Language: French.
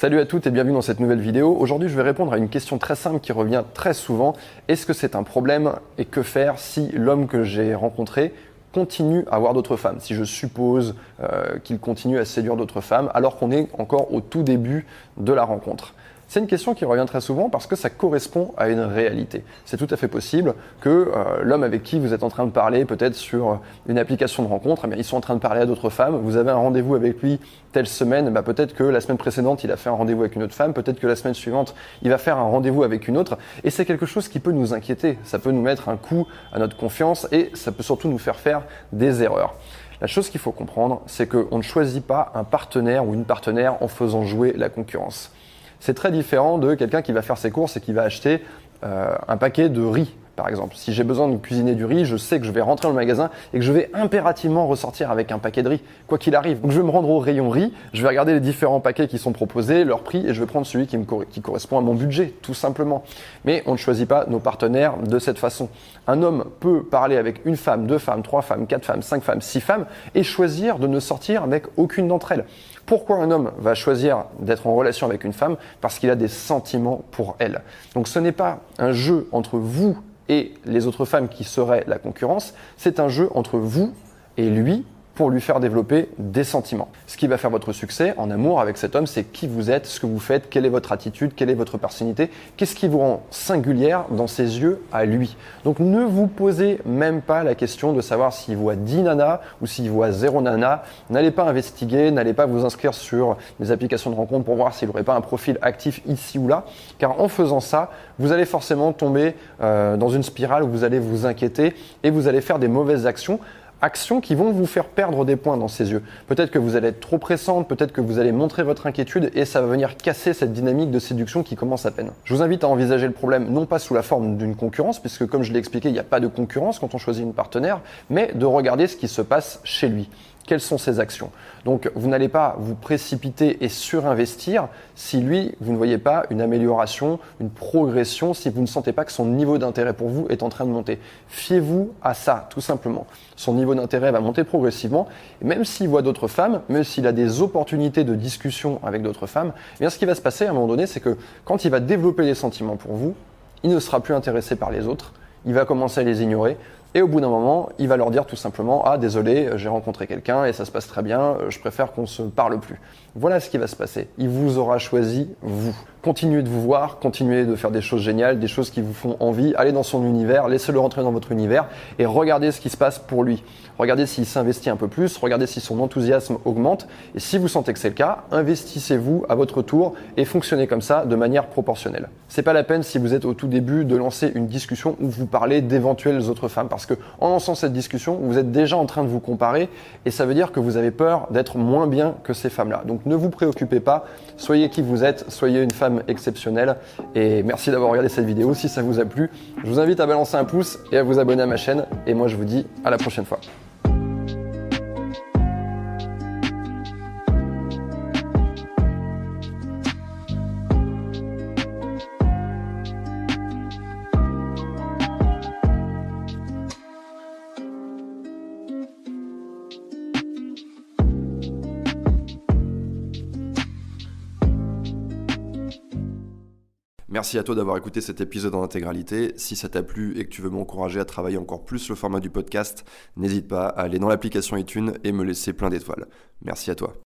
Salut à toutes et bienvenue dans cette nouvelle vidéo. Aujourd'hui, je vais répondre à une question très simple qui revient très souvent. Est-ce que c'est un problème et que faire si l'homme que j'ai rencontré continue à avoir d'autres femmes, si je suppose euh, qu'il continue à séduire d'autres femmes alors qu'on est encore au tout début de la rencontre? C'est une question qui revient très souvent parce que ça correspond à une réalité. C'est tout à fait possible que euh, l'homme avec qui vous êtes en train de parler, peut-être sur une application de rencontre, eh bien, ils sont en train de parler à d'autres femmes. Vous avez un rendez-vous avec lui telle semaine, bah, peut-être que la semaine précédente, il a fait un rendez-vous avec une autre femme, peut-être que la semaine suivante, il va faire un rendez-vous avec une autre. Et c'est quelque chose qui peut nous inquiéter. Ça peut nous mettre un coup à notre confiance et ça peut surtout nous faire faire des erreurs. La chose qu'il faut comprendre, c'est qu'on ne choisit pas un partenaire ou une partenaire en faisant jouer la concurrence. C'est très différent de quelqu'un qui va faire ses courses et qui va acheter euh, un paquet de riz par exemple. Si j'ai besoin de cuisiner du riz, je sais que je vais rentrer dans le magasin et que je vais impérativement ressortir avec un paquet de riz, quoi qu'il arrive. Donc je vais me rendre au rayon riz, je vais regarder les différents paquets qui sont proposés, leur prix, et je vais prendre celui qui, me, qui correspond à mon budget, tout simplement. Mais on ne choisit pas nos partenaires de cette façon. Un homme peut parler avec une femme, deux femmes, trois femmes, quatre femmes, cinq femmes, six femmes, et choisir de ne sortir avec aucune d'entre elles. Pourquoi un homme va choisir d'être en relation avec une femme? Parce qu'il a des sentiments pour elle. Donc ce n'est pas un jeu entre vous et les autres femmes qui seraient la concurrence, c'est un jeu entre vous et lui pour lui faire développer des sentiments. Ce qui va faire votre succès en amour avec cet homme, c'est qui vous êtes, ce que vous faites, quelle est votre attitude, quelle est votre personnalité, qu'est-ce qui vous rend singulière dans ses yeux à lui. Donc ne vous posez même pas la question de savoir s'il voit 10 nanas ou s'il voit 0 nana. N'allez pas investiguer, n'allez pas vous inscrire sur des applications de rencontre pour voir s'il n'aurait pas un profil actif ici ou là, car en faisant ça, vous allez forcément tomber euh, dans une spirale où vous allez vous inquiéter et vous allez faire des mauvaises actions actions qui vont vous faire perdre des points dans ses yeux. Peut-être que vous allez être trop pressante, peut-être que vous allez montrer votre inquiétude et ça va venir casser cette dynamique de séduction qui commence à peine. Je vous invite à envisager le problème non pas sous la forme d'une concurrence, puisque comme je l'ai expliqué, il n'y a pas de concurrence quand on choisit une partenaire, mais de regarder ce qui se passe chez lui quelles sont ses actions? Donc vous n'allez pas vous précipiter et surinvestir si lui, vous ne voyez pas une amélioration, une progression, si vous ne sentez pas que son niveau d'intérêt pour vous est en train de monter. Fiez-vous à ça, tout simplement. Son niveau d'intérêt va monter progressivement, même s'il voit d'autres femmes, même s'il a des opportunités de discussion avec d'autres femmes, eh bien ce qui va se passer à un moment donné, c'est que quand il va développer des sentiments pour vous, il ne sera plus intéressé par les autres, il va commencer à les ignorer, et au bout d'un moment, il va leur dire tout simplement Ah, désolé, j'ai rencontré quelqu'un et ça se passe très bien, je préfère qu'on se parle plus. Voilà ce qui va se passer. Il vous aura choisi, vous. Continuez de vous voir, continuez de faire des choses géniales, des choses qui vous font envie. Allez dans son univers, laissez-le rentrer dans votre univers et regardez ce qui se passe pour lui. Regardez s'il s'investit un peu plus, regardez si son enthousiasme augmente. Et si vous sentez que c'est le cas, investissez-vous à votre tour et fonctionnez comme ça de manière proportionnelle. C'est pas la peine si vous êtes au tout début de lancer une discussion où vous parlez d'éventuelles autres femmes parce que en lançant cette discussion, vous êtes déjà en train de vous comparer et ça veut dire que vous avez peur d'être moins bien que ces femmes-là. Donc ne vous préoccupez pas, soyez qui vous êtes, soyez une femme exceptionnelle et merci d'avoir regardé cette vidéo. Si ça vous a plu, je vous invite à balancer un pouce et à vous abonner à ma chaîne et moi je vous dis à la prochaine fois. Merci à toi d'avoir écouté cet épisode en intégralité. Si ça t'a plu et que tu veux m'encourager à travailler encore plus le format du podcast, n'hésite pas à aller dans l'application iTunes et me laisser plein d'étoiles. Merci à toi.